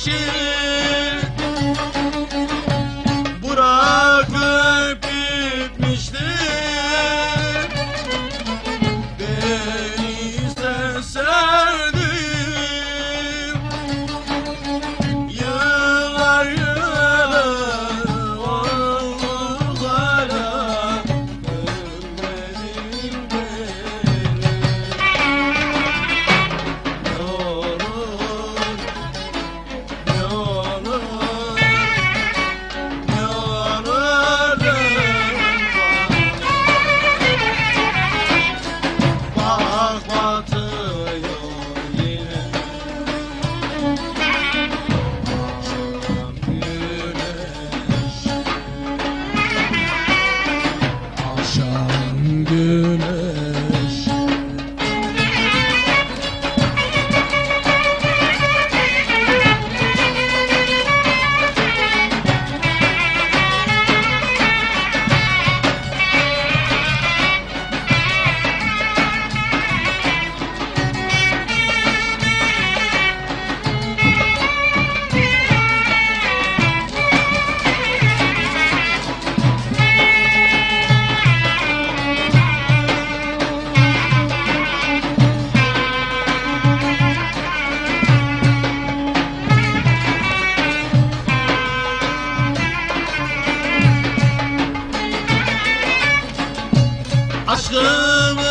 Shit. Aşkım